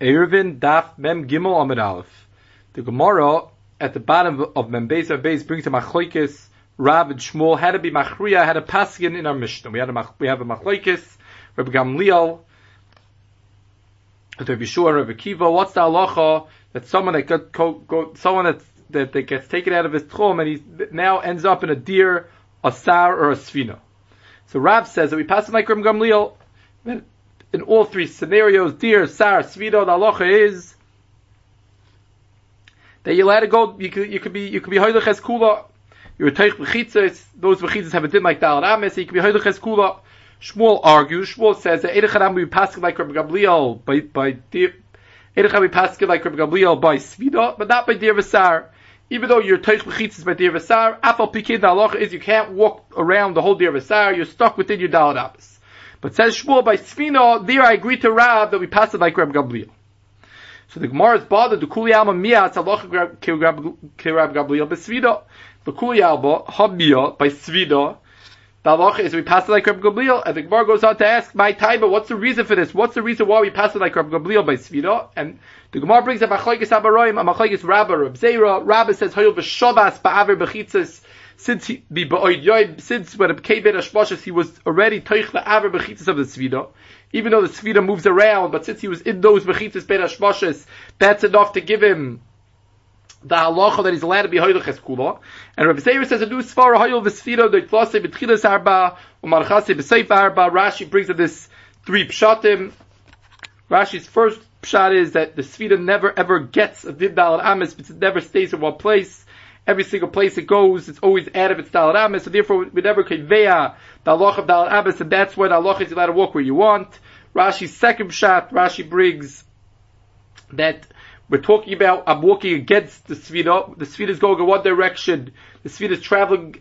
Eruvin Daf Mem Gimel Amid Aleph. The Gemara at the bottom of Mem Beis Beis brings a Machloikis Rav and Shmuel had to be Machriya had a Paskin in our Mishnah. We had a we have a Machloikis Rabbi Gamliel Rabbi Yeshua Rabbi Kiva. What's the halacha that someone that got go, go, someone that, that that gets taken out of his tchum and he now ends up in a deer, a sar, or a svina? So Rav says that we pass it like Rabbi Gamliel in all three scenarios, deer, sar, svida, the halacha is that you let it go. You could, you could be, you could be es kula. You're teich bechitzes. Those bechitzes have a din like dal rames. You could be hoylech es kula. Shmuel argues. Shmuel says that Eidechadam we pass like Rabbi Gamliel by by deer. Eidechadam we pass like Rabbi Gamliel by svida, but not by deer v'sar. Even though you're teich bechitzes by deer v'sar, afal pikin the halacha is you can't walk around the whole deer v'sar. You're stuck within your dal. But says Shmuel by Sfino, there I agree to Rab that we pass it like Rab Gamliel. So the Gemara is bothered, the Kuli Alma Mia, it's Allah Rab Gamliel, by Svido. The Kuli Alba, Habia, by Svido, the halacha is we pass it like Rab Gamliel, and the Gemara goes on to ask, my Taiba, what's the reason for this? What's the reason why we pass it like Rab Gamliel by Svido? And the Gemara brings up Achoikis Abaroim, Amachoikis Rabba, Rab Zera, Rabba says, Hoyel B'Shabas, Ba'aver B'chitzis, since he, the Yoim, since when in Ashmashas, he was already Toich La'aver Bechitzis of the Svida, even though the Svida moves around, but since he was in those Bechitzis Ben Ashmashas, that's enough to give him the halacha that he's allowed to be hoylech kula. And Rabbi Zeir says a new svara hoyel the klase betchilas arba umarchase b'seif arba. Rashi brings in this three pshatim. Rashi's first pshat is that the svira never ever gets a dindal amis, but it never stays in one place every single place it goes, it's always out of its Dalat Amis, so therefore we never conveya the Allah of Dalat Amis, and that's why the Allah is allowed to walk where you want. Rashi's second shot, Rashi brings that we're talking about, I'm walking against the Svida, the Svida is going in one direction, the Svida is traveling,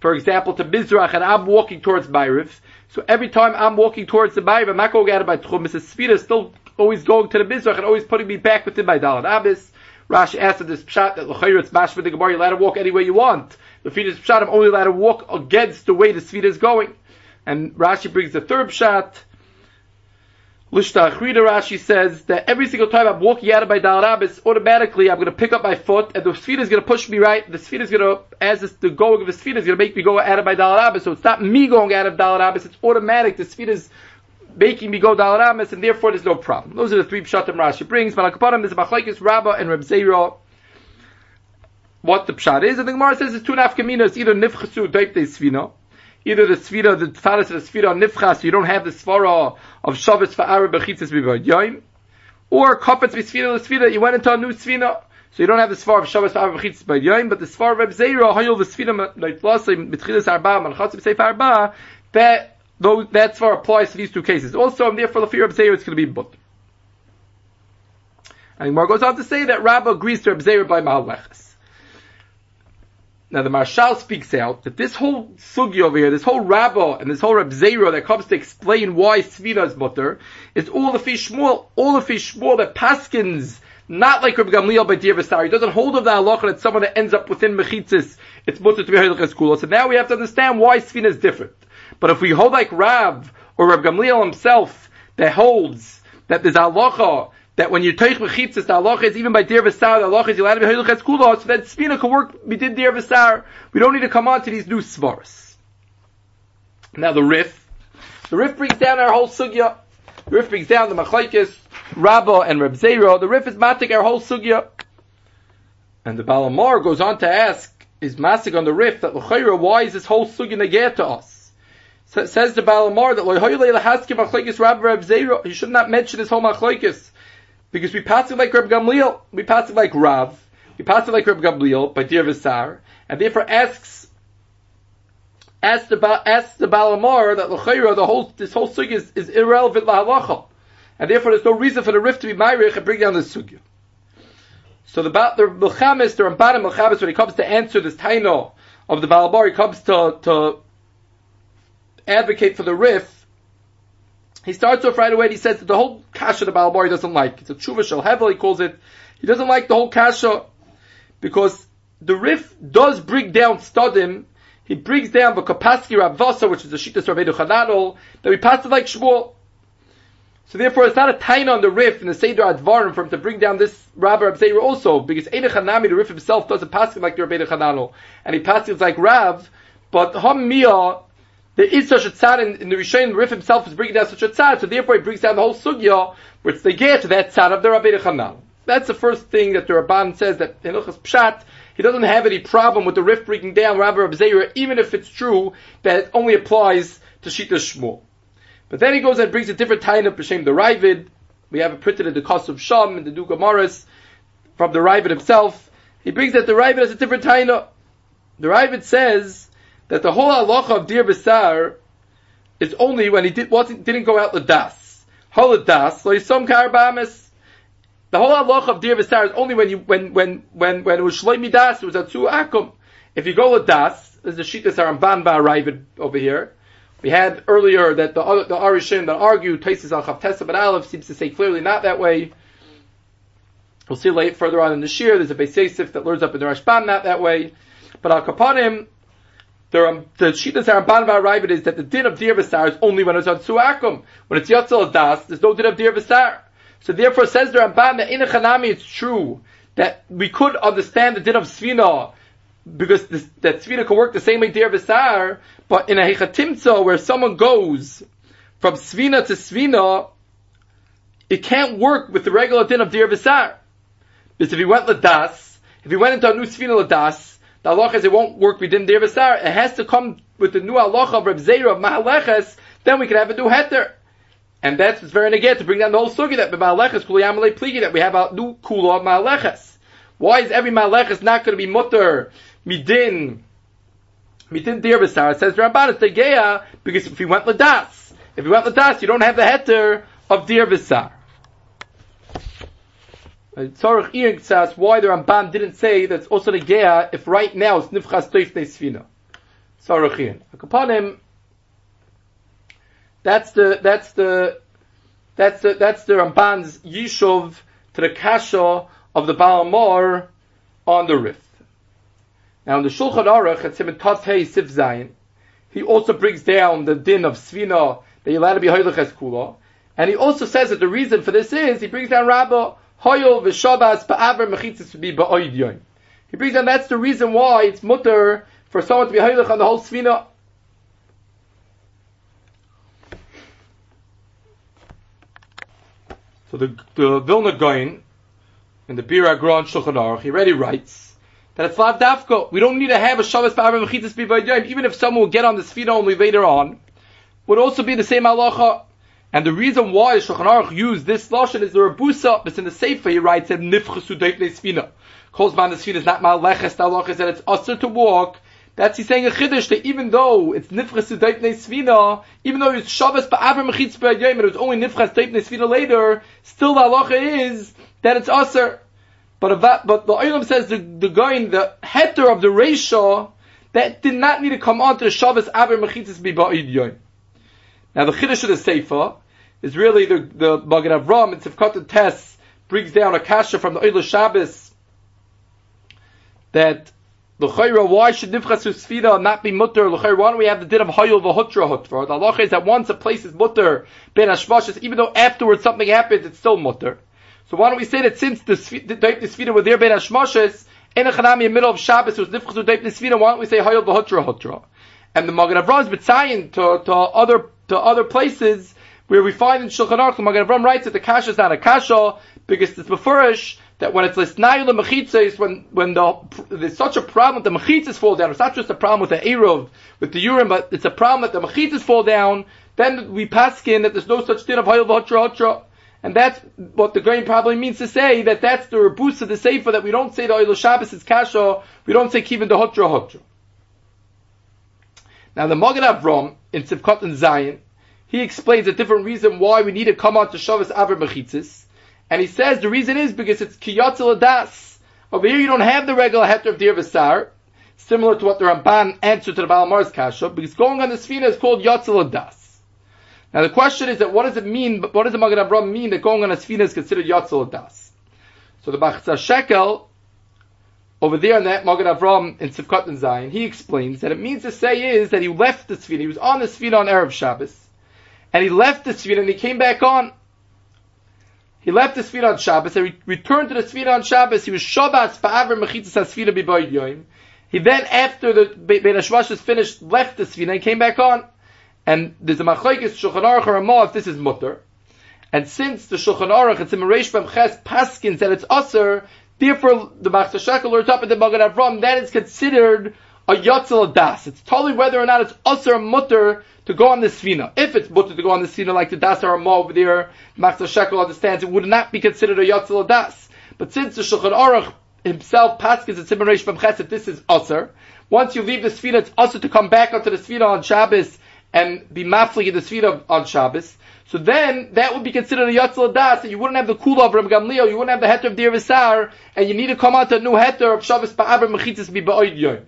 for example, to Mizrach, and I'm walking towards Ma'ariv, so every time I'm walking towards the Ma'ariv, I'm not going out of my Tchum, the Svida is still always going to the Mizrach and always putting me back within my Dalat Amis. Rashi answered this pshat that l'chayr it's mash for the Gemara. You're allowed to walk any way you want. The fetus pshat I'm only allowed to walk against the way the svita is going. And Rashi brings the third pshat. Lishta Achrida Rashi says that every single time I'm walking out of my Dalarabis, automatically I'm going to pick up my foot and the Sfida is going to push me right. The Sfida is going to, as the going of the Sfida is going to make me go out of my Dalarabis. So it's not me going out of Dalarabis, it's automatic. The Sfida is making me go dalaramis, and therefore there's no problem. Those are the three pshatim Rashi brings. Malakapanim is machlekes Rabba and Reb Zera. What the pshat is, and the Gemara says it's two nafkaminas, either nifchasu daip de svina, either the svira, the faras of the svira nifchas, you don't have the svara of Shabbos bechitzas b'vod yoim, or kafetz b'svina l'svina, you went into a new svina, so you don't have the svar of Shabbos bechitzas b'vod yoim, but the svar of Reb Zera, hayol the lasim, mitchilas arba, manchatz b'seif arba, that Though that's for applies to these two cases. Also, and therefore the fear of Zeir it's going to be but. And Gemara goes on to say that Rabba agrees to Zeir by Mahalechas. Now the Maharshal speaks out that this whole sugi over here, this whole Rabba and this whole Reb Zera that comes to explain why Svina is mutter, is all the fish Shmuel, all the fish Shmuel that Paskins, not like Reb Gamliel by Dir He doesn't hold of the halacha that someone that ends up within Mechitzis, it's mutter to be Heilig So now we have to understand why Svina is different. But if we hold like Rav or Rav Gamliel himself that holds that there's halacha that when you take mechitzas, the halacha is even by dir v'sar, the halacha is you're allowed to be heiluchet kula, so that spina can work, we did dir v'sar, we don't need to come on to these new svaras. Now the Rif, the Rif brings down our whole sugya, the Rif brings down the machlaikis, Rabba and Reb Zero, the Rif is matik our whole sugya. And the Balamar goes on to ask, is masik on the Rif, that l'chayra, why is this whole sugya negate to us? Says the Balamar that he should not mention his whole machlokes because we pass it like Reb Gamliel, we pass it like Rav, we pass it like Reb Gamliel by Dir Visar, and therefore asks asks the asks the Balamar that the whole this whole sugya is, is irrelevant lahalacha, and therefore there's no reason for the rift to be myrich and bring down the sugya. So the the Melchamis, the Ramban Melchamis, when he comes to answer this taino of the Balamar, he comes to to advocate for the Rif, he starts off right away and he says that the whole kasha the Balabari doesn't like. It's a tshuva shel hevel, he calls it. He doesn't like the whole kasha because the Rif does bring down studim. He brings down the Kapaski Rabvasa, which is the Shittas Rabbeinu Chananel, that we passed it like Shmuel. So therefore, it's not a taina on the Rif in the Seder Advarim for him to bring down this Rabbi Rab Zeir also, because Eidech Hanami, the Rif himself, doesn't pass it like the Rabbi Hanano, and he passes like Rav, but Ham Mia, there is such a tzad in, in the Rishon, Rif himself is bringing down such a tzad, so therefore he brings down the whole sugya, where it's the get to that tzad of the Rabbi Hanano. That's the first thing that the Ramban says that in Hilchas Pshat, he doesn't have any problem with the Rif bringing down Rabbi Rab Zeir, even if it's true that it only applies to Shita Shmuel. But then he goes and brings a different time of B'Shem the Ravid. We have it printed in the Kos of Sham and the Duke of Morris from the Ravid himself. He brings that the Ravid has a different taina. The Ravid says that the whole halacha of Dir Basar is only when he did, wasn't, didn't go out the das. Hol das, so some karbamis. The whole halacha of Dir Basar is only when you, when, when, when, when it was Shloimi das, it was a Tzu Akum. If you go with das, there's the Shita Saramban Ba Ravid over here. We had earlier that the the Arishim that argue Taisis al Chavtesa but Aleph seems to say clearly not that way. We'll see later further on in the Shir. There's a Beis Yosef that learns up in the Rashbam not that way. But al Kapanim, are, the Shitas Aramban V'Araibit is that the din of Dir Basar is only when it's on Suakum. When it's Yatzel Das, there's no din of Dir Basar. So therefore says the Ramban that in a Chanami it's true that we could understand the din of Svina because this, that Svina can work the same way Dir Basar, but in a Hechatimtza where someone goes from Svina to Svina, it can't work with the regular din of Dir Basar. Because if he went Ladas, if he went into a new Svina Ladas, the halacha is it won't work within Dir Basar. It has to come with the new halacha of Reb Zera of Mahaleches, then we can have a new heter. And that's what's very negative to bring down the whole sugi that Mahaleches Kuliyamale Pligi that we have a new kula of Mahaleches. Why is every Mahaleches not going to be mutter midin midin dir b'sar. It says Ramban it's the geya because if he went ladas, if he went ladas, you don't have the heter of dir Ian says why the Ramban didn't say that's also the geya if right now it's nifchas toif neisfina. Tzorich Ian. Upon him, that's the that's the that's the that's the Ramban's yishuv to the kasha of the Baal on the Rif. Now in the Shulchan Aruch at Simon Sif Zayin, he also brings down the din of Svina that you're allowed to be Hoylech Kula. And he also says that the reason for this is, he brings down Rabba, Hoyol v'Shabas ba'aver mechitzis to be ba'oid He brings down that's the reason why it's mutter for someone to be Hoylech on the whole Svina. So the, the Vilna Gaon, in the Bir Agron Shulchan Aruch, he already writes, that it's lav dafko. We don't need to have a Shabbos ba'arim mechitzas b'vayim, even if someone will get on the sfina only later on, would also be the same halacha. And the reason why Shulchan Aruch used this lashon is the Rabusa, but in the Sefer he writes that nifchesu deifnei sfina. Calls man the sfina is not halacha is that it's usher to walk. That's he's saying a chiddush that even though it's nifchesu deifnei sfina, even though it's Shabbos ba'arim mechitzas b'vayim, and it was only nifches deifnei sfina later, still the halacha is that it's usher. But that, but the Olam says the the in the heter of the ratio that did not need to come on to the Shabbos Aber Mechitzis Biba'id Yoim. Now the Chiddush of the Sefer is really the the Magen Avram and Tzivkot Tess brings down a kasha from the Olas Shabbos that the Chayra, why should Nifchas Sfida not be mutter? L'chayra, why don't we have the din of Hayol v'Hutra Hutra? The halacha is that once a place is mutter, ben Hashvashis, even though afterwards something happens, it's still mutter. So why don't we say that since the Daip Nisvina were there Ben Hashmoshes, in a in the middle of Shabbos, was Nifchus with Daip Nisvina, why don't we say Hayol B'Hutra Hutra? And the Magen Avram is to, to other, to other places where we find in Shulchan Aruch, Magen Avram writes that the Kasha is not a Kasha, because it's befurish, that when it's Lisnayu the Mechitzes, when, when the, there's such a problem that the Mechitzes fall down, it's not just a problem with the Eruv, with the urine, but it's a problem that the Mechitzes fall down, then we pass in that there's no such thing of Hayol V'Hutra Hutra. And that's what the grain probably means to say, that that's the rebus of the Sefer, that we don't say the Olas Shabbos is Kasha, we don't say Kivin the Hotra Hotra. Now the Magen Avram, in Sivkot and Zion, he explains a different reason why we need to come on to Shabbos Aver Mechitzis. And he says the reason is because it's Kiyotzel Adas. Over here you don't have the regular heter of Dir Vasar, similar to what the Ramban answered to the Balamar's Kasha, because going on the Sfina is called Yotzel Adas. Now the question is that what does it mean, what does the Magen Avraham mean that going on a Sfina is considered Yotzel Das? So the Machatzis HaShekel, over there in that Magen Avraham in Sivkot and Zion, he explains that it means to say is that he left the Sfina, he was on the Sfina on Erev Shabbos, and he left the Sfina and he came back on. He left the Sfira on Shabbos and re- returned to the Sfira on Shabbos. He was Shabbos Ba'aver Mechitzas HaSfira B'Boyd Yoim. He then, after the Beit HaShvash was finished, left the Sfira and came back on. And there's a Machlaikis Shulchan Aruch or if this is mutter. And since the Shulchan Aruch, it's in Mereish Bam Ches Paskins that it's Aser, therefore the Machatzis HaShekel learns up in the Magen Avram, that is considered a Yotzel Das. It's totally whether or not it's Aser mutter to go on the Svina. If it's mutter to go on the Svina like the Das or Ramah over there, Machatzis HaShekel understands it would not be considered a Yotzel Das. But since the Shulchan Aruch himself Paskins it's in Mereish Bam Ches that this is Aser, once you leave the Svina, it's Aser to come back onto the Svina on Shabbos and be mafli in the Svira on Shabbos, so then that would be considered a Yatzel Das, and you wouldn't have the Kula of Ram Gamliel, you wouldn't have the heter of Dir and you need to come out to a new heter of Shabbos Ba'aber Mechitzis Bi Ba'oid Yom.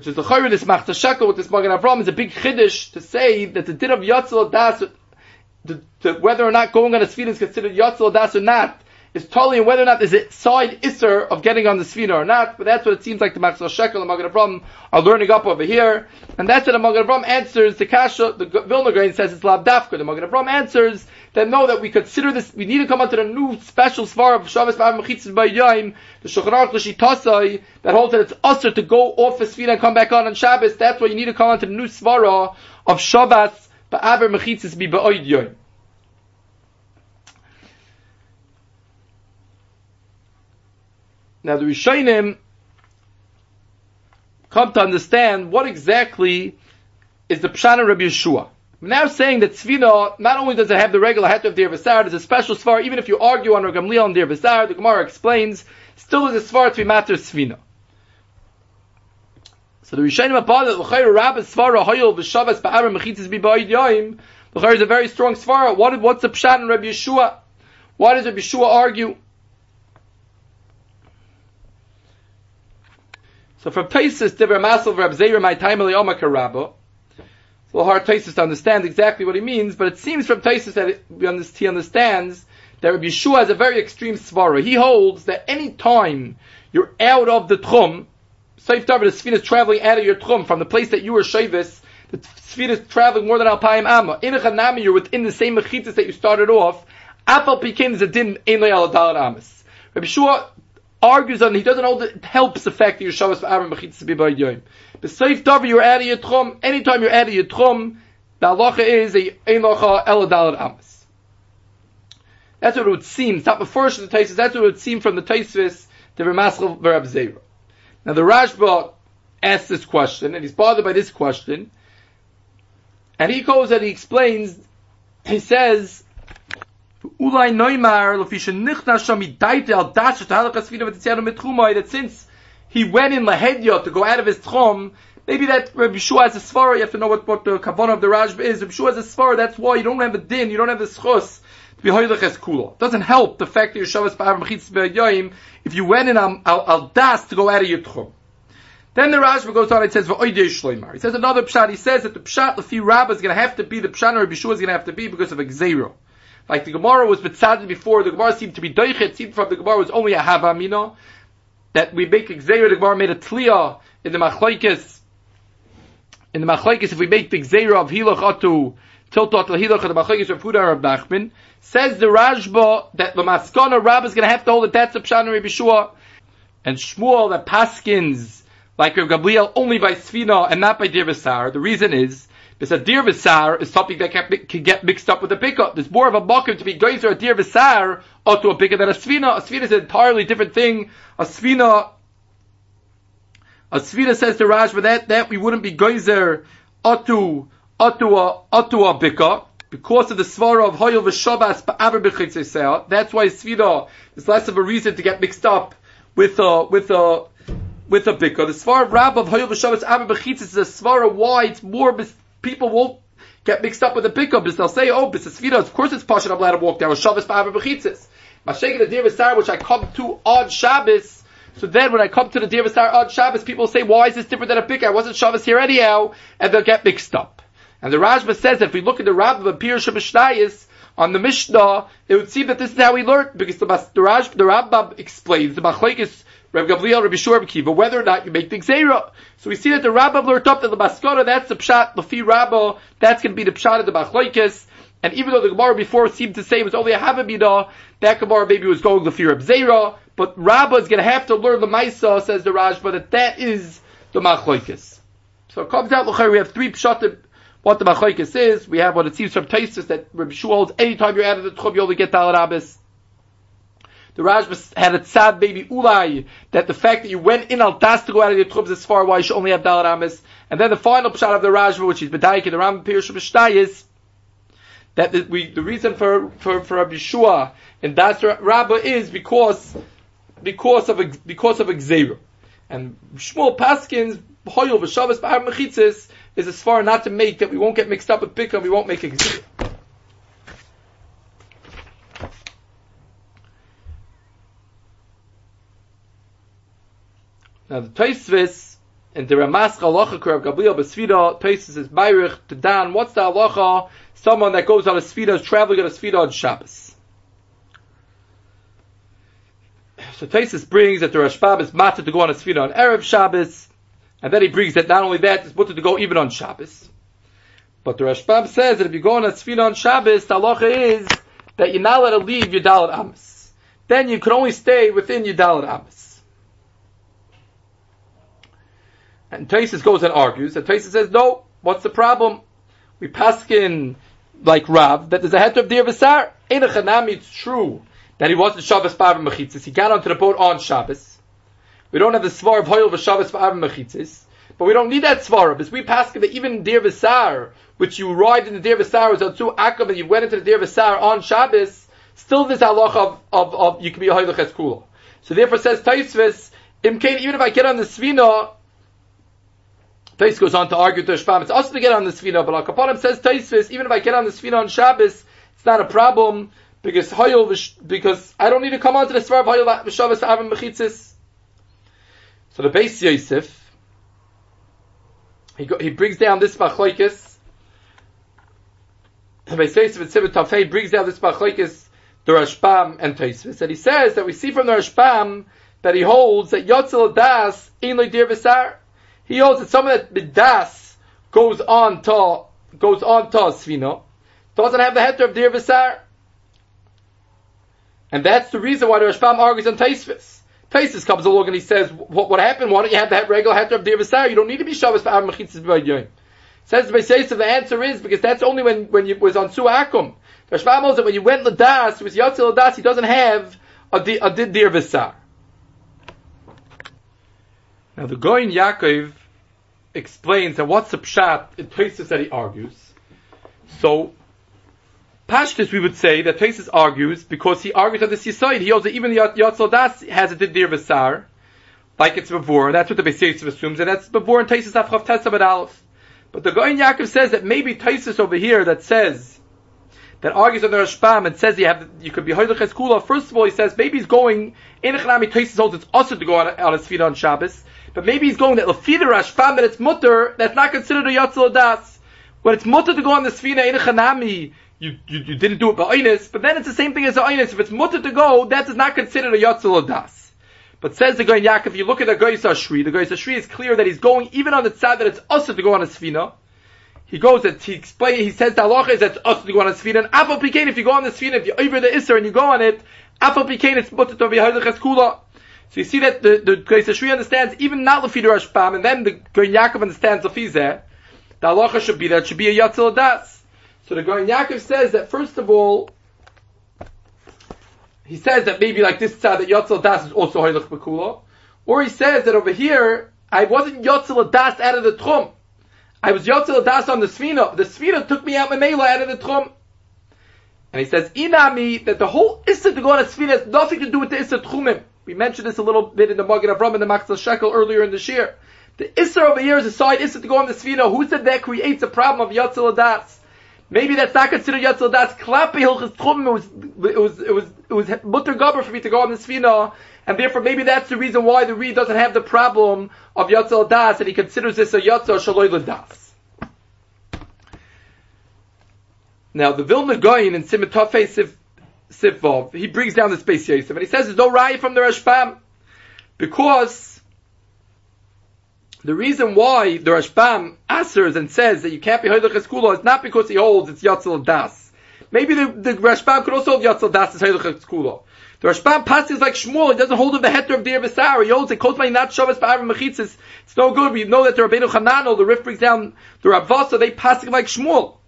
Which is the Chayr this Machatzis HaShekel with this Magen Avram is a big chiddush to say that the din of Yatzel Das, the, the, whether or not going on a Svira is considered Yatzel Das or not, is totally whether or not there's a side isser of getting on the Svina or not, but that's what it seems like the Machatzis HaShekel and Magen Avram are learning up over here, and that's what the Magen Avram answers, the Kasha, the Vilna Grain says it's Lav Dafka, the Magen Avram answers that no, that we consider this, we need to come onto the new special svar of Shabbos Ba'am Mechitzis Ba'yayim, the Shulchan Aruch L'Shitasai, that holds that it's usher to go off the Svina and come back on on Shabbos, that's why you need to come onto the new svara of Shabbos Ba'aber Mechitzis Ba'yayim. Now the Rishonim come to understand what exactly is the Pshana Rabbi Yeshua. I'm now saying that Tzvina, not only does it have the regular het of Dir Vasar, there's a special svar, even if you argue on Gamliel and Dir Vasar, the Gemara explains, still is a svar to be matter Tzvina. So the Rishonim about that L'chayr Rabbah Svara Hoyel V'Shavas Ba'arim Mechitzis B'Ba'id Yoim, L'chayr is a very strong svar. What, what's the Pshat in Rabbi Yeshua? Why does Rabbi Yeshua argue? So from Taisus, Diver Masel Rab Zeir, my time It's a little hard Taisus to understand exactly what he means, but it seems from Taisus that he understands that Rabbi Yeshua has a very extreme svara. He holds that any time you're out of the tchum, Saif David, the Sfina is traveling out of your tchum from the place that you were Shavis, the Sfina is traveling more than Alpayim Amma. In a Chanami, you're within the same mechitas that you started off. Apal Pekin is a din in Aladal Amas. Rabbi Yeshua argues on he doesn't hold it helps the fact that you're Shabbos Aaron Mechitzas B'Bayid Yom. The safe Davar you're of your tchum. Anytime you're of your tchum, the halacha is a einacha eladal amas. That's what it would seem. It's not before the Taisus. That's what it would seem from the Taisus to Ramaschal Verab Zera. Now the Rashba asks this question, and he's bothered by this question, and he goes and he explains. He says Ulai Neumar, Lefisha Nichna Shami Daite al Dasha to Halakas Vida V'Tzianu Mitchumai, that since he went in Lahedya to go out of his Tchum, maybe that Rabbi Shua has a svara, you have to know what, what the kavanah of the Rajb is. Rabbi Shua has a svara, that's why you don't have a din, you don't have the schus to be hoylech as kula. Doesn't help the fact that you're Shabbos Ba'av Mechitz Be'yoyim if you went in al, das to go out of your Tchum. Then the Rashba goes on, it says. He says another pshat, he says that the pshat, the few rabbis is going to have to be, the pshat of Rabbi Shua is going to have to be because of a gzero. Like the Gemara was betzaded before, the Gemara seemed to be doichet, seemed from the Gemara was only a havamina, that we make Xera, the Gemara made a tliya in the machlaikis, in the machlaikis, if we make the Xera of hilach atu, tiltot hilach of the machlaikis of Huda of Nachman, says the Rashba that the Maskana Rab is going to have to hold it, that's a Pshan Rabbi Shua, and Shmuel that Paskins, like Rav Gamliel, only by Sfina and not by Dirvisar. The reason is, a dir v'sar is something that can, can get mixed up with a pickup. There's more of a mocker to be geyser a dir v'sar or to a bigger than a svina. A svina is an entirely different thing. A svina, a svina says to but that, that we wouldn't be geyser otu, otu a, otu a bika. Because of the svara of hoyel v'shabas. That's why svina is less of a reason to get mixed up with a, with a, with a bika. The svara of Rab of hoyel v'shabas ba'aver b'chitzes is a svara why it's more people won't get mixed up with the pickup because they'll say, oh, this is of course it's Pasha, I'm allowed to walk down Shabbos Ba'avar B'chitzis. Mashayk the Dir which I come to on Shabbos, so then when I come to the Dir on Shabbos, people say, why is this different than a pickup? I wasn't Shabbos here anyhow, and they'll get mixed up. And the Rashba says that if we look at the Rabbah of Pirush Mishnayis, on the Mishnah, it would seem that this is how we learned, because the, the, Raj, the Rambam explains, the Machlaikis Rav Gamliel, Rabbi Shur, Kiva, whether or not you make the Xera. So we see that the Rabbah learned up that the Maskara, that's the Pshat, the Fi Rabbah, that's going to be the Pshat of the Machlaikis, And even though the Gemara before seemed to say it was only a Havamida, that Gemara maybe was going fear of Zera, but Rabbah is going to have to learn the Maisa, says the Rashba, that that is the Machlokes. So it comes out, we have three pshatim, what the Machlokes is. We have what it seems from Taisus that Rabbi Shua holds, anytime you're out of the Tchum, you only get Dal Rabbis. The Rashba had a tzad baby ulai that the fact that you went in al das to go out of your trubs is far why you should only have dal ramis. And then the final pshat of the Rashba, which is B'daik in the Ram Pirush is that the, we, the reason for, for, for Rabbi Shua in Das Rabbah is because, because of, because of Xera. And Shmuel Paskins, Hoyel V'Shavas Ba'ar Mechitzis, is as far not to make that we won't get mixed up with Pika, we won't make Xera. Now the Taisvis and the Ramas Halacha Kurav Gamliel Besvida Taisvis is Bayrich to Dan. What's the Halacha? Someone that goes on a Svida is traveling on a Svida on Shabbos. So Taisus brings that the Rashbam is matter to go on a Svida on Erev Shabbos, and then he brings that not only that, it's to go even on Shabbos. But the Rashbam says that if you go on a Svida on Shabbos, the halacha is that you're not allowed to leave your Dalit Amos. Then you can only stay within your Dalit Amos. And Taisus goes and argues, and Taisus says, no, what's the problem? We paskin like Rav, that there's a heter of Dir Vasar. In a Chanami, it's true that he wasn't Shabbos Ba'av Mechitzis. He got onto the boat on Shabbos. We don't have the Svar of Hoyel V'Shabbos Ba'av Mechitzis. But we don't need that Svar because we paskin that even Dir Vasar, which you ride in the Dir Vasar, was two Akam, and you went into the Dir Vasar on Shabbos, still this halach of, of, of, you can be a Hoyel Kula. So therefore says Taisvis, even if I get on the Svina, Tais goes on to argue to Shpam. It's also to get on the Sfina, but Al says Taisvis, even if I get on the Sfina on Shabbos, it's not a problem because because I don't need to come onto the Svar of Hoyel Shabbos Avim Mechitzis. So the Beis Yosef, he, go, he brings down this Machlaikis. The Beis Yosef and Sivit Tafei brings down this Machlaikis, the Rashbam and Taisvis. And he says that we see from the Rashbam that he holds that Yotzel Das, in Dir Visar, he holds that someone that bidas goes on to goes on to svino doesn't have the heter of dir. And that's the reason why the Rashbam argues on Taisvis. Taisvis comes along and he says, what, what happened? Why don't you have the regular heter of dir? You don't need to be Shabbos for Mechitzis B'Yoyim. Says the Beisayis, the answer is because that's only when, when you was on Su'akum. The Rashbam holds that when you went Ladas, it was Yatzil Ladas, he doesn't have a, a, a dir v'sar. Now the Goyin Yaakov explains that what's the pshat in Tosis that he argues. So, Pashtus, we would say that Tosis argues because he argues on this Yisoid. He also even the Yatzal Das has a Didir Vasar, like it's before, and that's what the Beis assumes, and that's before in Tosis Afchav Tesabed Aleph. But the Goyin Yaakov says that maybe Tosis over here that says that argues on the Rashbam and says you have you could be Hoydech Kula. First of all, he says maybe he's going in Echanami Tosis holds it's also to go on, on his feet on Shabbos. But maybe he's going that Lafida Rashbam that it's mutter, that's not considered a Yatzel Das. When it's mutter to go on the Sfina in Chanami, you, you, you didn't do it by Einis, but then it's the same thing as the Einis. If it's mutter to go, that is not considered a Yatzel Das. But says the Goyin Yaakov, if you look at the Goyis Ashri, the Goyis Ashri is clear that he's going even on the side that it's also to go on a Sfina. He goes that he explains, he says the halacha is that it's also to go on a Sfina, and Afal Pikain, if you go on the Sfina, if you over the Isser and you go on it, Afal Pikain, it's mutter to be Hardach Kula. So you see that the the Ashri understands even not Lefi Rashbam, and then the Goyin Yaakov understands Lefi Zeh. The halacha should be that it should be a Yatzil Das. So the Goyin Yaakov says that first of all, he says that maybe like this tzad that Yatzil Das is also Hoylech Bekula, or he says that over here I wasn't Yatzil Das out of the Tchum. I was Yatzil Das on the Svina. The Svina took me out Memela out of the Tchum. And he says, Inami, that the whole Issa to go on a Svina has nothing to do with the Issa Tchumim. We mentioned this a little bit in the Magen Avram and the Machatzis HaShekel earlier in the year. The Isser over here is a side Isser to go on the Svina. Who said that creates a problem of Yatzil Das? Maybe that's not considered Yatzil Das. Klappe Hilchas Tchum, it was, it was, it was, it was Mutter for me to go on the Svina, and therefore maybe that's the reason why the Reed doesn't have the problem of Yatzil Das, and he considers this a Yatzil Shaloi. Now, the Vilna Goyin in Simitafei Sifov, he brings down the Beis Yosef, and he says there's no raya from the Rashbam, because the reason why the Rashbam answers and says that you can't be Hoydech Eskula is not because he holds it's Yatzel Das. Maybe the, the Rashbam could also hold Yatzel Das is Heilig Kula. The Rashbam passes like Shmuel. He doesn't hold the heter of Dir Besar. He holds it. Kos not Shabbos Ba'arim Mechitzis. It's no good. We know that the Rabbeinu Hananel, the Rif brings down the Rabvasa, they pass like Shmuel.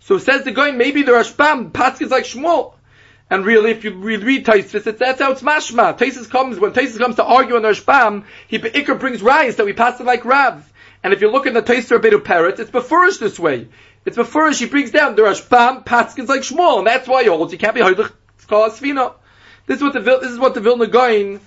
So says the guy, maybe the Rashbam passes like Shmuel. And really, if you read, read Taisus, that's how it's mashma. Taisus comes, when Taisus comes to argue on Rashbam, he Iker brings rise that we pass it like Rav. And if you look in the Taisus Rabbeinu Peretz, it's befurish this way. It's befurish, he brings down the Rashbam, Paskins like Shmuel, and that's why he holds, you can't be called Asfina. This is what the, this is what the Vilna Goin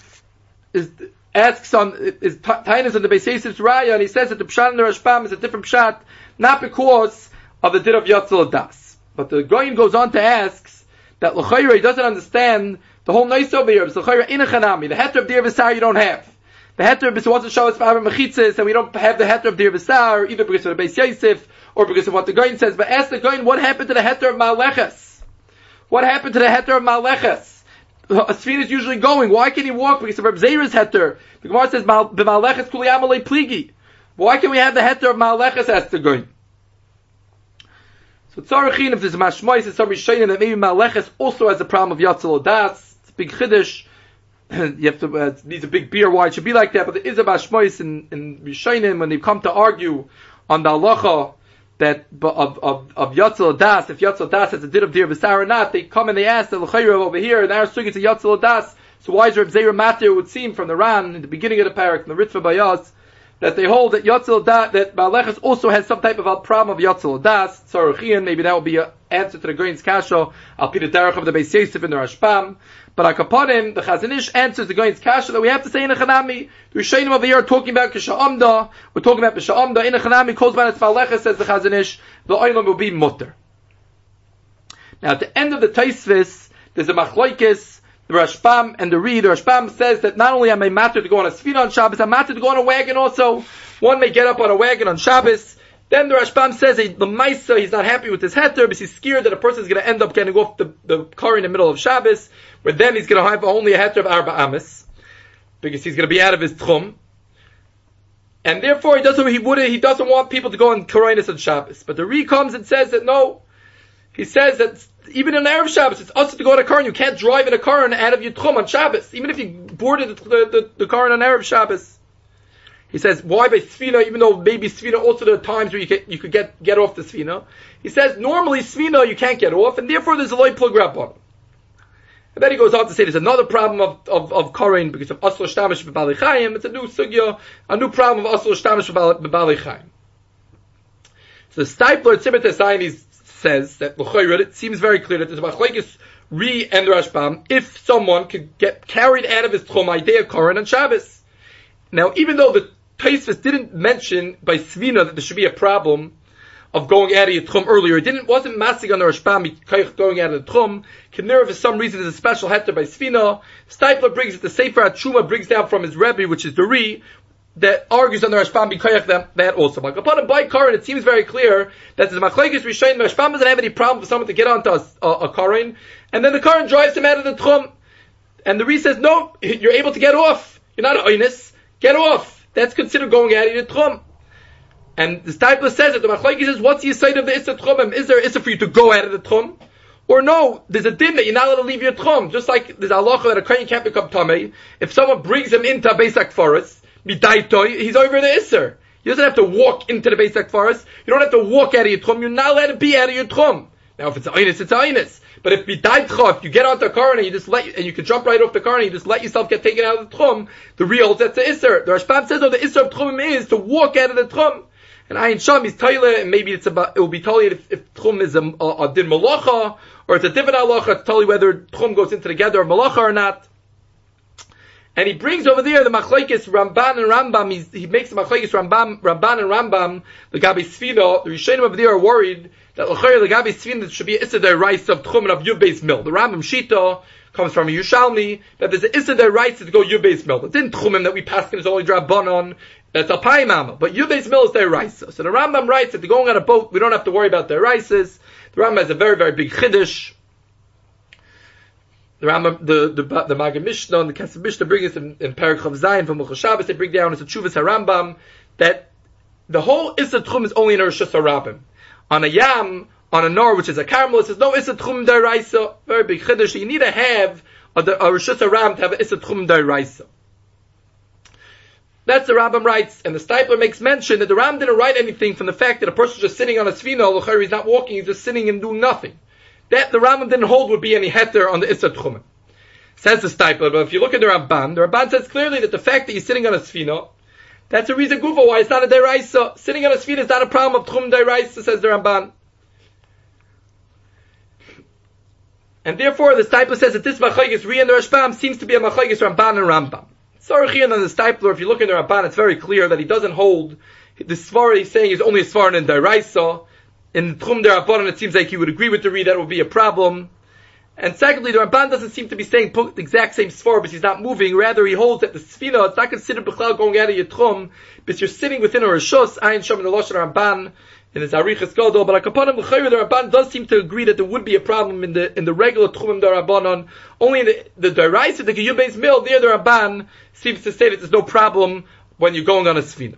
is, asks on, is Tainus on the Beisesiv's Raya, and he says that the Pshat in the Rashbam is a different Pshat, not because of the Did of Yatzel Das. But the Goin goes on to ask, that L'chayra doesn't understand the whole nice over here. L'chayra inachanami. The heter of Dir B'sar you don't have. The heter of wasn't show us for Mechitzis, and we don't have the heter of Dir B'sar, either because of the Beis Yosef, or because of what the Goin says. But ask the Goin, what happened to the heter of Ma'aleches? What happened to the heter of Ma'aleches? A Sfina is usually going. Why can he walk? Because of Reb Zera's heter. The Gemara says, B'Ma'aleches kuliyam pligi. Why can we have the heter of Ma'aleches? Ask the Goin. So Tzarachin, if there's a mashmois, it's some Rishayim that maybe Maleches also has a problem of Yatzel Odas. It's a big Chiddush. you have to, uh, needs a big beer why it should be like that, but there is a mashmois in, in when they come to argue on the halacha that of of of Yatzel if Yatzel Das has a did of Dir B'Sar or not, they come and they ask the L'chayra over here, and our sugi to Yatzel Das. So why is Reb Zera Matir would seem from the Ran in the beginning of the parak, from the Ritva Bayaz, that they hold that Yotzel Das, that Baalechas also has some type of a problem of Yotzel Das, Tzarachian, maybe that will be an answer to the Goin's Kasha, Al Pita Derech of the Beis Yosef in the Rashbam, but Akaponim, the Chazon Ish answers the Goin's Kasha that we have to say in a Chanami. The Rishayim over here are talking about Kisha we're talking about Kisha Amda, in a Chanami, calls by its Baalechas, says the Chazon Ish, the Oilam will be Mutter. Now at the end of the Taisvis, there's a Machloikis, the Rashbam and the Reed, the Rashbam says that not only am I matter to go on a Sfina on Shabbos, I'm matter to go on a wagon also. One may get up on a wagon on Shabbos. Then the Rashbam says the Maisa, he's not happy with his heter because he's scared that a person is going to end up getting off the, the car in the middle of Shabbos, where then he's going to have only a heter of Arba Amis, because he's going to be out of his tchum. And therefore he doesn't, he would he doesn't want people to go on Koronis on Shabbos. But the Re comes and says that no, he says that even in Arab Shabbos, it's also to go in a car and you can't drive in a car and out of your tchum on Shabbos, even if you boarded the, the, the car on an Erev Shabbos. He says, why by Sfina, even though maybe Sfina also there are times where you, can, you could get, get off the Sfina. He says, normally Sfina you can't get off, and therefore there's a loy plug on. And then he goes on to say there's another problem of, of, of Korin because of Aslo Shtamish B'Bali It's a new sugya, a new problem of Aslo Shtamish B'Bali So the Stipler Tzibet Esayin says that it seems very clear that there's a machlekes re and Rashbam if someone could get carried out of his tchum idea Koran on Shabbos. Now, even though the Taisvis didn't mention by Svina that there should be a problem of going out of your tchum earlier, it didn't wasn't massing on the Rashbam going out of the tchum. Kinner for some reason is a special heter by Svina. Stipler brings it. The Sefer Chuma brings down from his Rebbe, which is the Re, that argues on the Rashbam Bikoyach that, that also. Like upon a by Karin, it seems very clear that the Machlekes Rishayin, the Rashbam doesn't have any problem for someone to get onto a, a, a and then the Karin drives him out of the Tchum. And the Re says, no, you're able to get off. You're not an Oinus. Get off. That's considered going out of the Tchum. And the Stipler says that the Machlekes says, what's the side of the Issa Tchum? Is there Issa for you to go out of the Tchum? Or no, there's a din that you're not allowed to leave your Tchum. Just like there's a halacha that a Kain can't become Tameh. If someone brings him into a Beis HaPras, Midaitoi, he's over the Isser. He doesn't have to walk into the Beis HaPras. You don't have to walk out of your tchum. You're not allowed to be out of your tchum. Now, if it's einus, it's einus. But if bidaitcha, if you get onto a car and you just let, and you can jump right off the car and you just let yourself get taken out of the tchum, the real that's the isser. The Rashbam says, oh, the isser of tchum is to walk out of the tchum. And Ayin Sham is Taila, and maybe it's about, it will be Taila if, if Tchum is a, a, a din malacha, or it's a different halacha, it's Taila whether Tchum goes into the gather of malacha or not. And he brings over there the machlekes Ramban and Rambam. He's, he makes the machlekes Rambam, Ramban and Rambam. The Gabi Sfina. The Rishonim over there are worried that l'chayr the Gabi Sfina should be Issa rice of Tchum of Yubbeis Mill. The Rambam Shita comes from Yushalmi that there's an Issa rice to go Yubbeis Mill. It's in Tchumim that we pass is only Drabanon. That's a pie mama. But Yubbeis Mill is their rice. So the Rambam writes that they're going on a boat. We don't have to worry about their rices. The Rambam has a very very big chiddush the Rambam, the the the Magid Mishnah and the Kesef Mishnah bring us in, in Parachav Zayin from Mukhar Shabbos. They bring down as a Chuvas Harambam that the whole Issa Tchum is only in Rishus Harabim. On a Yam, on a nor which is a caramel, it says no Issa Tchum Daraisa. Very big chiddush. You need to have a, a Rishus Aram to have an Issa Tchum Daraisa. That's the Rambam writes, and the Stipler makes mention that the Ram didn't write anything from the fact that a person is just sitting on a svina, he's not walking, he's just sitting and doing nothing. That the Rambam didn't hold would be any heter on the Issa Tchumim. Says the Steipler, but if you look at the Ramban, the Ramban says clearly that the fact that you're sitting on a svina, that's a reason Gufa why it's not a deraisa. Sitting on a svina is not a problem of Tchum deraisa, says the Ramban. And therefore, the Steipler says that this Machayis Ri and the Rashbam seems to be a Machayis Ramban and Rambam. Sarachian and the Steipler, if you look in the Ramban, it's very clear that he doesn't hold the Svar he's saying is only a Svar in Daraisa. In the Tchum Derabanan, it seems like he would agree with the Read that would be a problem. And secondly, the Ramban doesn't seem to be saying the exact same svar, but he's not moving. Rather, he holds that the sfina, it's not considered b'chlal going out of your tchum, but you're sitting within a rishos, ayin shom in the Lashon Ramban, in his Arichas Gadol, but Akapanim L'chayr, the Ramban does seem to agree that there would be a problem in the in the regular Tchumim Darabanon. Only in the the Daraisa, the Giyube's mill, there the Ramban seems to say that there's no problem when you're going on a Sfina.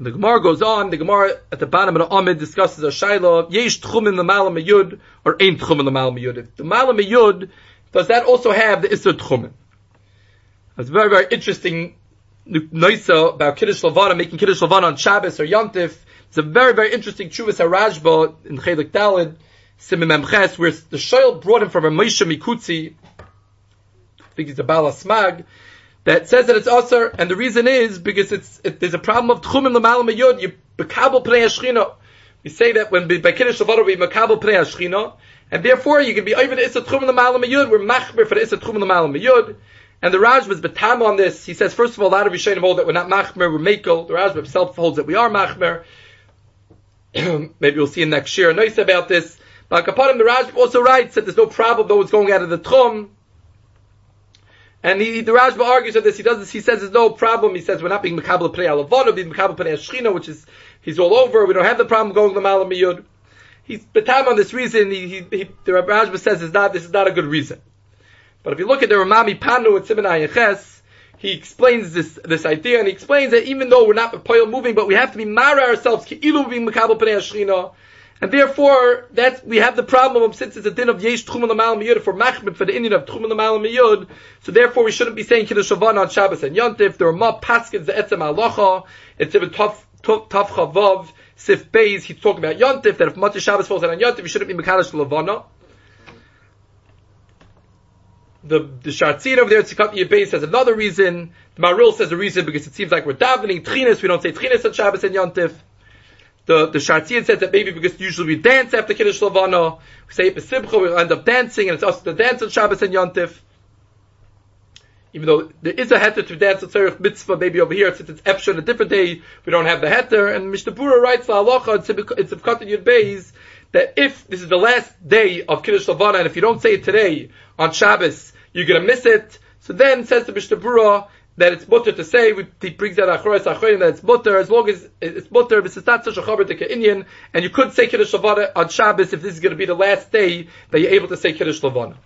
The Gemara goes on, the Gemara at the bottom of the Amid discusses a Shaila, Yesh Tchumim the Malam Yud, or Ein Tchumim the Malam Yud. The Malam Yud, does that also have the Isser Tchumim? It's very, very interesting Noisa about Kiddush Lavana, making Kiddush Lavana on Shabbos or Yontif, it's a very, very interesting Chuvas HaRashba in Chelik Dalid, Simim Memches, where the Shoyl brought him from a Moshe Mikutzi, I think he's a Bala Smag, that says that it's Asar, and the reason is because it's, it, there's a problem of Tchumim L'malam Yud, you Bekabel Pnei HaShchina. We say that when by Kiddush Shavara we Bekabel Pnei HaShchina, and therefore you can be over the Issa Tchumim L'malam Yud, we're Machber for the Issa Tchumim L'malam Yud, and the Raj was betam on this. He says, first of all, a lot of Rishonim hold that we're not machmer, we're makel. The Raj himself holds that we are machmer. maybe we'll see in next year a nice about this. But Kapanim the Raj also writes that there's no problem though it's going out of the Tchum. And he, the Rashba argues with this. He does this. He says there's no problem. He says we're not being mekabel pnei alavona, being mekabel pnei shchina, which is he's all over. We don't have the problem going to the malam miyud. He's betam on this reason. He, he, he the Rashba says is not this is not a good reason. But if you look at the Rema MiPano at Simon Ayeches, he explains this this idea, and he explains that even though we're not poil moving, but we have to be mara ourselves ki ilu being mekabel pnei and therefore that's we have the problem of since it's a din of yesh tchum l'mal miyud for machmid for the Indian of tchum l'mal miyud, so therefore we shouldn't be saying kiddush shavan on Shabbos and Yontif. There are ma paskins the etzem alocha. It's even tough tough chavav sif beis. He's talking about Yontif that if Matzah Shabbos falls on Yontif, you shouldn't be mekadosh levana the the Shartzin over there, Tzikat Yebei says another reason. The Maril says a reason because it seems like we're davening Tchinis. We don't say Tchinis on Shabbos and Yontif. The the Shartzin says that maybe because usually we dance after Kiddush Lavana. We say Pesimcha, we end up dancing, and it's also the dance on Shabbos and Yontif. Even though there is a heter to dance a tzarech mitzvah, maybe over here since it's Efsha on a different day, we don't have the heter. And Mishnah Berurah writes La Halacha it's Tzivkat Yud Beis that if this is the last day of Kiddush Lavana, and if you don't say it today on Shabbos, you're going to miss it. So then says the Mishnah that it's butter to say, he brings out Achrois Achroim that it's butter, as long as it's butter, but it's not such a chaber to Indian, and you could say Kiddush Lavana on Shabbos if this is going to be the last day that you're able to say Kiddush Lavana.